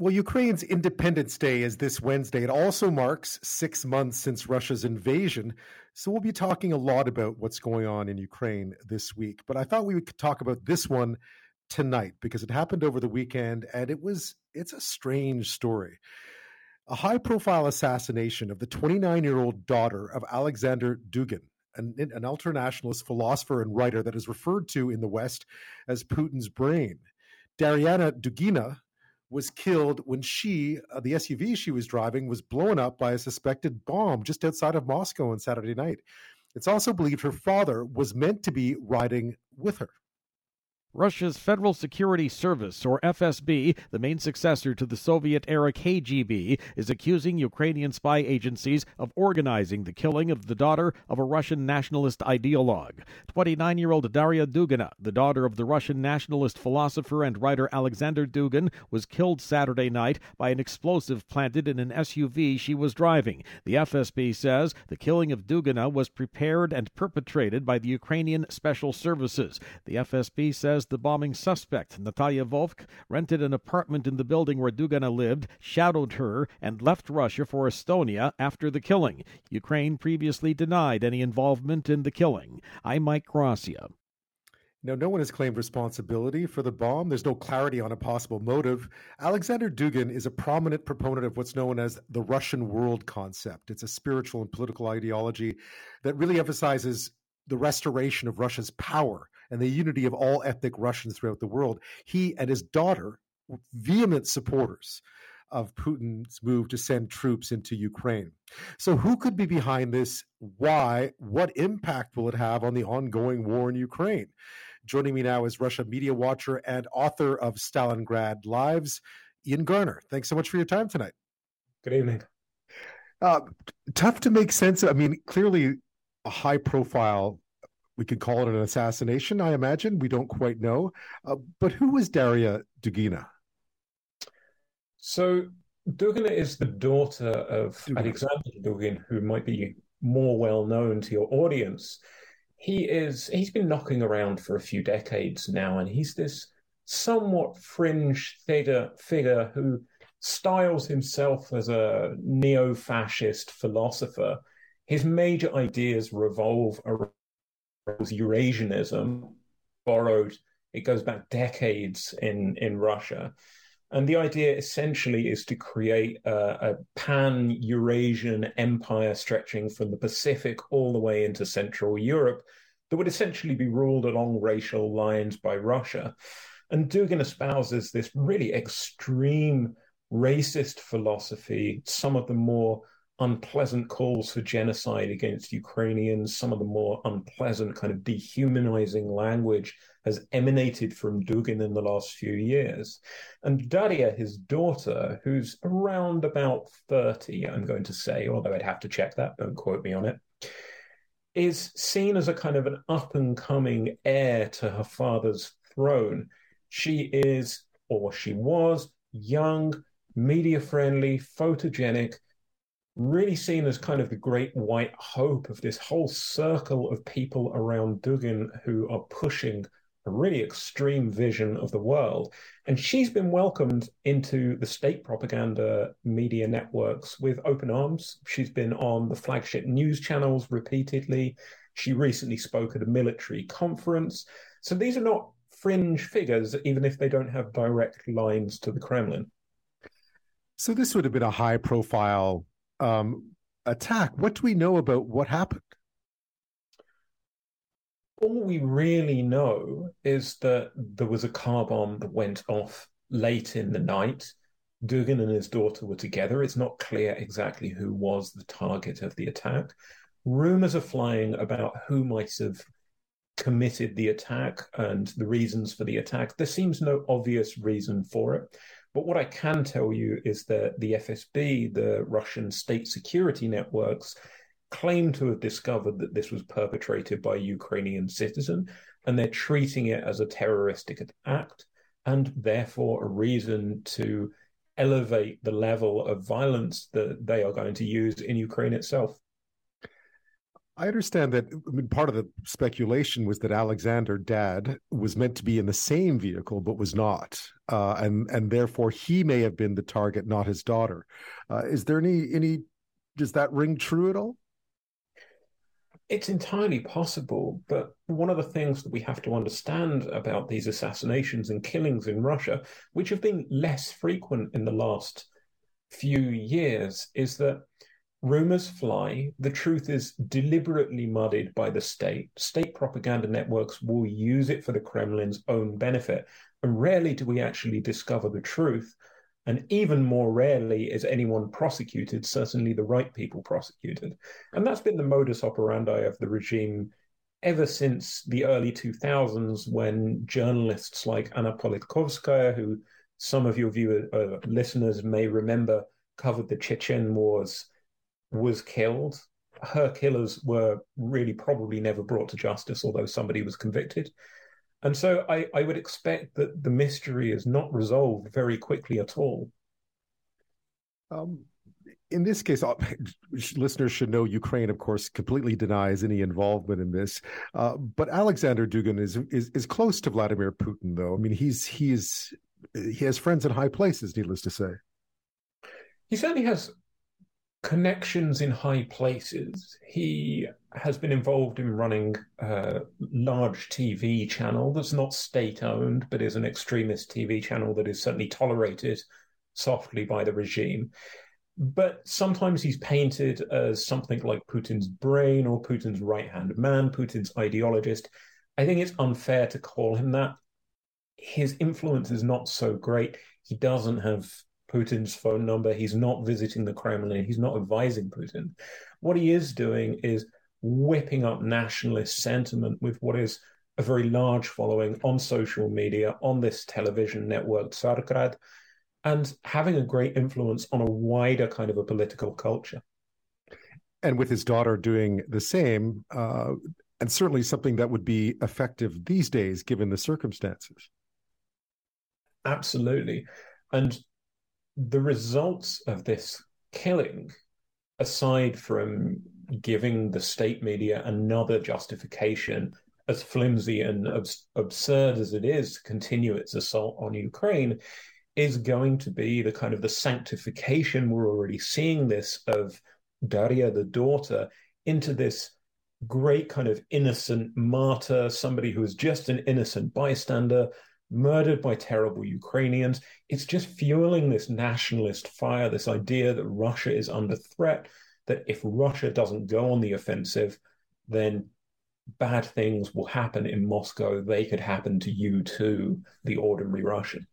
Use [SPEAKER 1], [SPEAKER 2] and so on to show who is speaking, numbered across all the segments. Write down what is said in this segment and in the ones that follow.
[SPEAKER 1] Well, Ukraine's Independence Day is this Wednesday. It also marks six months since Russia's invasion. So we'll be talking a lot about what's going on in Ukraine this week. But I thought we would talk about this one tonight because it happened over the weekend and it was it's a strange story. A high-profile assassination of the 29-year-old daughter of Alexander Dugin, an, an ultranationalist philosopher and writer that is referred to in the West as Putin's brain. Dariana Dugina was killed when she, uh, the SUV she was driving, was blown up by a suspected bomb just outside of Moscow on Saturday night. It's also believed her father was meant to be riding with her.
[SPEAKER 2] Russia's Federal Security Service, or FSB, the main successor to the Soviet era KGB, is accusing Ukrainian spy agencies of organizing the killing of the daughter of a Russian nationalist ideologue. 29 year old Daria Dugina, the daughter of the Russian nationalist philosopher and writer Alexander Dugin, was killed Saturday night by an explosive planted in an SUV she was driving. The FSB says the killing of Dugina was prepared and perpetrated by the Ukrainian Special Services. The FSB says says the bombing suspect, Natalia Vovk rented an apartment in the building where Dugina lived, shadowed her, and left Russia for Estonia after the killing. Ukraine previously denied any involvement in the killing. I'm Mike Gracia.
[SPEAKER 1] Now, no one has claimed responsibility for the bomb. There's no clarity on a possible motive. Alexander Dugin is a prominent proponent of what's known as the Russian world concept. It's a spiritual and political ideology that really emphasizes the restoration of Russia's power and the unity of all ethnic Russians throughout the world. He and his daughter were vehement supporters of Putin's move to send troops into Ukraine. So, who could be behind this? Why? What impact will it have on the ongoing war in Ukraine? Joining me now is Russia media watcher and author of Stalingrad Lives, Ian Garner. Thanks so much for your time tonight.
[SPEAKER 3] Good evening.
[SPEAKER 1] Uh, tough to make sense. I mean, clearly a high profile we could call it an assassination, I imagine. We don't quite know. Uh, but who was Daria Dugina?
[SPEAKER 3] So, Dugina is the daughter of Dugina. Alexander Dugin, who might be more well known to your audience. He is he's been knocking around for a few decades now, and he's this somewhat fringe figure figure who styles himself as a neo-fascist philosopher. His major ideas revolve around Eurasianism, borrowed, it goes back decades in, in Russia. And the idea essentially is to create a, a pan Eurasian empire stretching from the Pacific all the way into Central Europe that would essentially be ruled along racial lines by Russia. And Dugin espouses this really extreme racist philosophy, some of the more unpleasant calls for genocide against Ukrainians, some of the more unpleasant kind of dehumanizing language has emanated from Dugin in the last few years. And Daria, his daughter, who's around about 30, I'm going to say, although I'd have to check that, don't quote me on it, is seen as a kind of an up and coming heir to her father's throne. She is, or she was, young, media friendly, photogenic, really seen as kind of the great white hope of this whole circle of people around Dugin who are pushing a really extreme vision of the world. And she's been welcomed into the state propaganda media networks with open arms. She's been on the flagship news channels repeatedly. She recently spoke at a military conference. So these are not fringe figures, even if they don't have direct lines to the Kremlin.
[SPEAKER 1] So this would have been a high profile um, attack. What do we know about what happened?
[SPEAKER 3] All we really know is that there was a car bomb that went off late in the night. Dugin and his daughter were together. It's not clear exactly who was the target of the attack. Rumors are flying about who might have committed the attack and the reasons for the attack. There seems no obvious reason for it. But what I can tell you is that the FSB, the Russian state security networks, claim to have discovered that this was perpetrated by a Ukrainian citizen, and they're treating it as a terroristic act, and therefore a reason to elevate the level of violence that they are going to use in Ukraine itself.
[SPEAKER 1] I understand that I mean, part of the speculation was that Alexander, dad, was meant to be in the same vehicle but was not, uh, and and therefore he may have been the target, not his daughter. Uh, is there any any? Does that ring true at all?
[SPEAKER 3] It's entirely possible, but one of the things that we have to understand about these assassinations and killings in Russia, which have been less frequent in the last few years, is that Rumors fly. The truth is deliberately muddied by the state. State propaganda networks will use it for the Kremlin's own benefit. And rarely do we actually discover the truth. And even more rarely is anyone prosecuted, certainly the right people prosecuted. And that's been the modus operandi of the regime ever since the early 2000s when journalists like Anna Politkovskaya, who some of your viewer uh, listeners may remember covered the Chechen wars was killed. Her killers were really probably never brought to justice, although somebody was convicted. And so I, I would expect that the mystery is not resolved very quickly at all.
[SPEAKER 1] Um, in this case, uh, listeners should know Ukraine, of course, completely denies any involvement in this. Uh, but Alexander Dugin is, is is close to Vladimir Putin, though. I mean, he's he's he has friends in high places, needless to say.
[SPEAKER 3] He certainly has connections in high places. He has been involved in running a large TV channel that's not state owned, but is an extremist TV channel that is certainly tolerated softly by the regime. But sometimes he's painted as something like Putin's brain or Putin's right hand man, Putin's ideologist. I think it's unfair to call him that. His influence is not so great. He doesn't have Putin's phone number. He's not visiting the Kremlin. He's not advising Putin. What he is doing is whipping up nationalist sentiment with what is a very large following on social media, on this television network, Tsargrad, and having a great influence on a wider kind of a political culture.
[SPEAKER 1] And with his daughter doing the same, uh, and certainly something that would be effective these days given the circumstances.
[SPEAKER 3] Absolutely. And the results of this killing, aside from giving the state media another justification, as flimsy and abs- absurd as it is to continue its assault on Ukraine, is going to be the kind of the sanctification we're already seeing this of Daria, the daughter, into this great kind of innocent martyr, somebody who is just an innocent bystander murdered by terrible Ukrainians. It's just fueling this nationalist fire, this idea that Russia is under threat, that if Russia doesn't go on the offensive, then bad things will happen in Moscow. They could happen to you too, the ordinary Russian.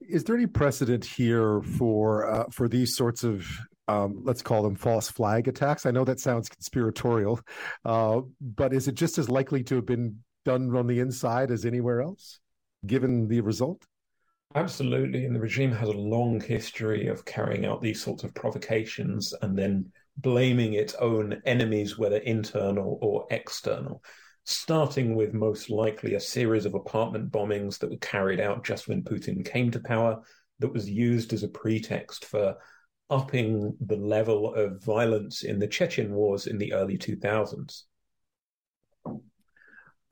[SPEAKER 1] Is there any precedent here for uh, for these sorts of um, let's call them false flag attacks? I know that sounds conspiratorial, uh, but is it just as likely to have been done on the inside as anywhere else? Given the result?
[SPEAKER 3] Absolutely. And the regime has a long history of carrying out these sorts of provocations and then blaming its own enemies, whether internal or external, starting with most likely a series of apartment bombings that were carried out just when Putin came to power, that was used as a pretext for upping the level of violence in the Chechen wars in the early 2000s.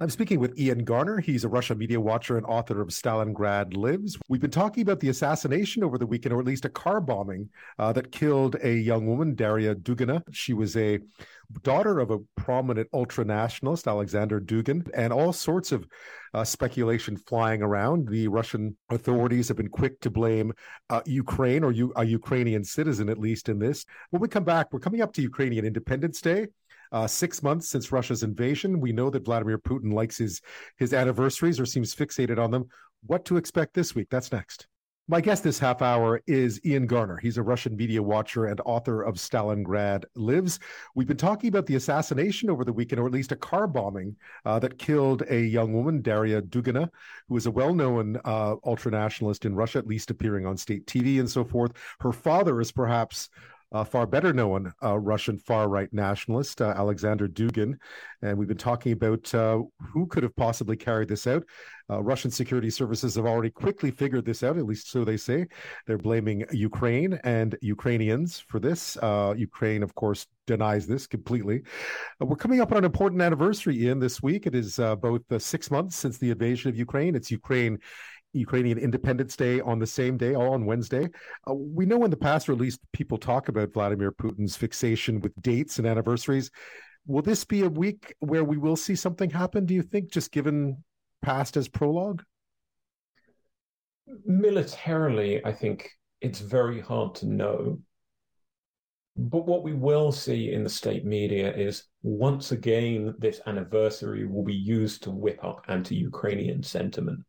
[SPEAKER 1] I'm speaking with Ian Garner. He's a Russia media watcher and author of Stalingrad Lives. We've been talking about the assassination over the weekend, or at least a car bombing uh, that killed a young woman, Daria Dugina. She was a daughter of a prominent ultra nationalist, Alexander Dugin, and all sorts of uh, speculation flying around. The Russian authorities have been quick to blame uh, Ukraine or a Ukrainian citizen, at least in this. When we come back, we're coming up to Ukrainian Independence Day. Uh, six months since Russia's invasion. We know that Vladimir Putin likes his his anniversaries or seems fixated on them. What to expect this week? That's next. My guest this half hour is Ian Garner. He's a Russian media watcher and author of Stalingrad Lives. We've been talking about the assassination over the weekend, or at least a car bombing uh, that killed a young woman, Daria Dugina, who is a well known uh, ultranationalist in Russia, at least appearing on state TV and so forth. Her father is perhaps a far better known uh, Russian far right nationalist, uh, Alexander Dugin. And we've been talking about uh, who could have possibly carried this out. Uh, Russian security services have already quickly figured this out, at least so they say. They're blaming Ukraine and Ukrainians for this. Uh, Ukraine, of course, denies this completely. Uh, we're coming up on an important anniversary, Ian, this week. It is both six months since the invasion of Ukraine. It's Ukraine Ukrainian Independence Day on the same day, all on Wednesday. Uh, we know in the past, or at least people talk about Vladimir Putin's fixation with dates and anniversaries. Will this be a week where we will see something happen, do you think, just given past as prologue?
[SPEAKER 3] Militarily, I think it's very hard to know. But what we will see in the state media is once again, this anniversary will be used to whip up anti Ukrainian sentiment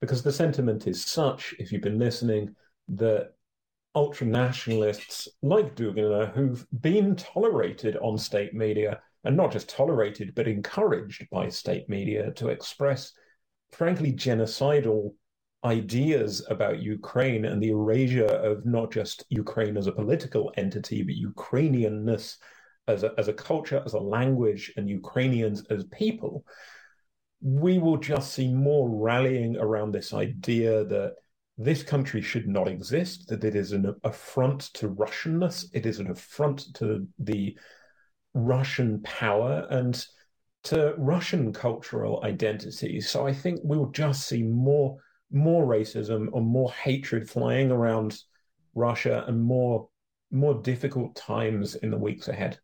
[SPEAKER 3] because the sentiment is such, if you've been listening, that ultra nationalists like Dugin, who've been tolerated on state media, and not just tolerated, but encouraged by state media to express, frankly, genocidal ideas about Ukraine and the erasure of not just Ukraine as a political entity, but Ukrainianness as a, as a culture, as a language, and Ukrainians as people we will just see more rallying around this idea that this country should not exist, that it is an affront to Russianness, it is an affront to the Russian power and to Russian cultural identity. So I think we'll just see more more racism or more hatred flying around Russia and more more difficult times in the weeks ahead.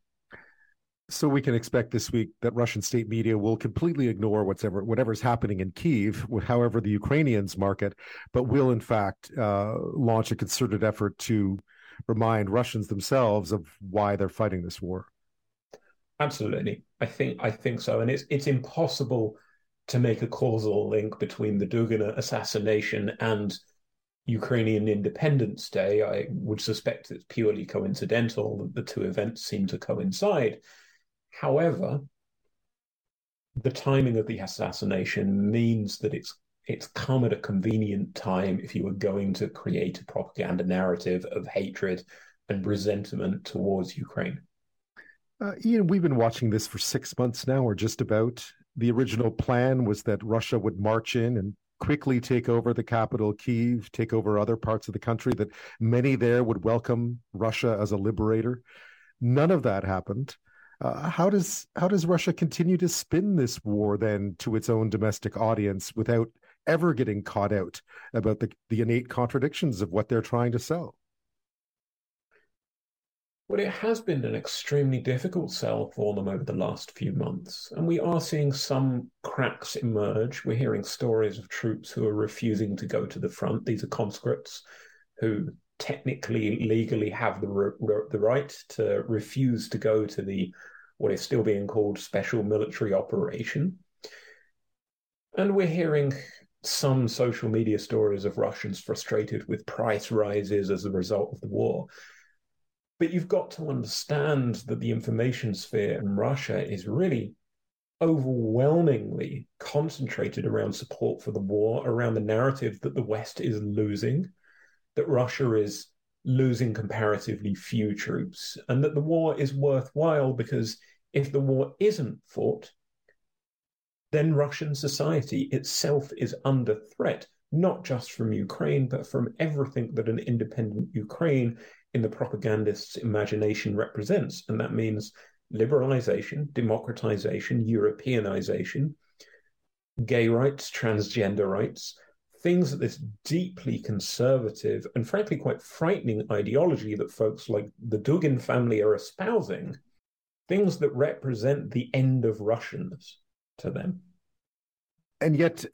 [SPEAKER 1] So we can expect this week that Russian state media will completely ignore whatever whatever's happening in Kiev, however the Ukrainians market, but will in fact uh, launch a concerted effort to remind Russians themselves of why they're fighting this war.
[SPEAKER 3] Absolutely, I think I think so, and it's it's impossible to make a causal link between the Dugin assassination and Ukrainian Independence Day. I would suspect it's purely coincidental that the two events seem to coincide. However, the timing of the assassination means that it's it's come at a convenient time if you were going to create a propaganda narrative of hatred and resentment towards Ukraine.
[SPEAKER 1] Uh, Ian, we've been watching this for six months now, or just about. The original plan was that Russia would march in and quickly take over the capital, Kiev, take over other parts of the country, that many there would welcome Russia as a liberator. None of that happened. Uh, how does how does Russia continue to spin this war then to its own domestic audience without ever getting caught out about the, the innate contradictions of what they're trying to sell?
[SPEAKER 3] Well, it has been an extremely difficult sell for them over the last few months, and we are seeing some cracks emerge. We're hearing stories of troops who are refusing to go to the front. These are conscripts who technically, legally have the, the right to refuse to go to the what is still being called special military operation. And we're hearing some social media stories of Russians frustrated with price rises as a result of the war. But you've got to understand that the information sphere in Russia is really overwhelmingly concentrated around support for the war, around the narrative that the West is losing, that Russia is losing comparatively few troops, and that the war is worthwhile because if the war isn't fought, then Russian society itself is under threat, not just from Ukraine, but from everything that an independent Ukraine in the propagandist's imagination represents. And that means liberalization, democratization, Europeanization, gay rights, transgender rights, things that this deeply conservative and frankly quite frightening ideology that folks like the Dugin family are espousing, things that represent the end of Russians to them.
[SPEAKER 1] And yet,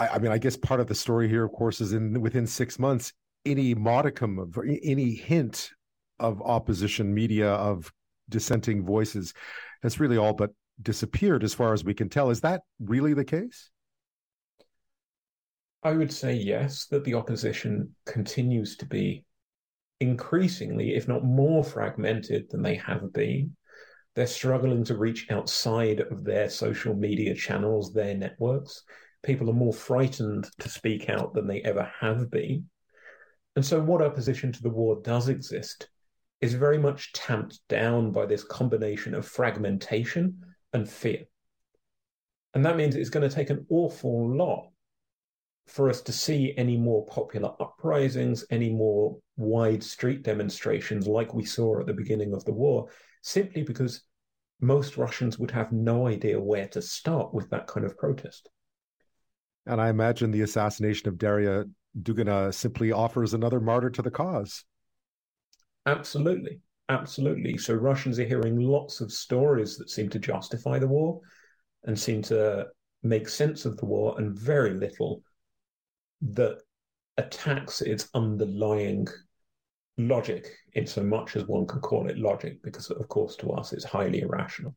[SPEAKER 1] I, I mean, I guess part of the story here, of course, is in within six months, any modicum of any hint of opposition media of dissenting voices has really all but disappeared as far as we can tell. Is that really the case?
[SPEAKER 3] I would say yes, that the opposition continues to be increasingly, if not more fragmented than they have been. They're struggling to reach outside of their social media channels, their networks. People are more frightened to speak out than they ever have been. And so, what opposition to the war does exist is very much tamped down by this combination of fragmentation and fear. And that means it's going to take an awful lot for us to see any more popular uprisings, any more wide street demonstrations like we saw at the beginning of the war, simply because most Russians would have no idea where to start with that kind of protest.
[SPEAKER 1] And I imagine the assassination of Daria Dugina simply offers another martyr to the cause.
[SPEAKER 3] Absolutely. Absolutely. So Russians are hearing lots of stories that seem to justify the war and seem to make sense of the war, and very little that attacks its underlying logic in so much as one can call it logic, because of course to us it's highly irrational.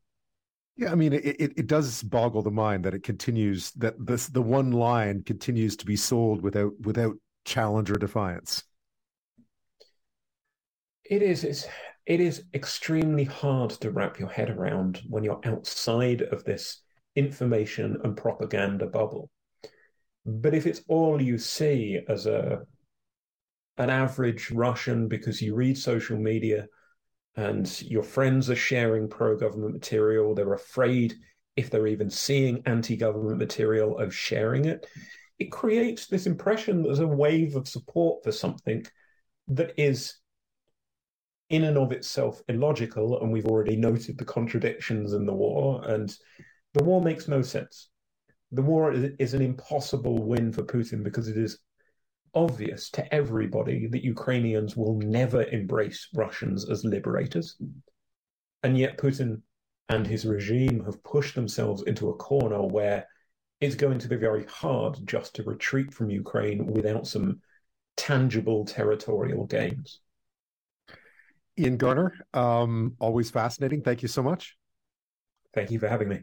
[SPEAKER 1] Yeah, I mean, it, it, it, does boggle the mind that it continues that this the one line continues to be sold without without challenge or defiance.
[SPEAKER 3] It is. It's it is extremely hard to wrap your head around when you're outside of this information and propaganda bubble. But if it's all you see as a an average Russian because you read social media and your friends are sharing pro government material, they're afraid if they're even seeing anti government material of sharing it, it creates this impression that there's a wave of support for something that is in and of itself illogical. And we've already noted the contradictions in the war, and the war makes no sense the war is an impossible win for Putin because it is obvious to everybody that Ukrainians will never embrace Russians as liberators. And yet, Putin and his regime have pushed themselves into a corner where it's going to be very hard just to retreat from Ukraine without some tangible territorial gains.
[SPEAKER 1] Ian Garner, um, always fascinating. Thank you so much.
[SPEAKER 3] Thank you for having me.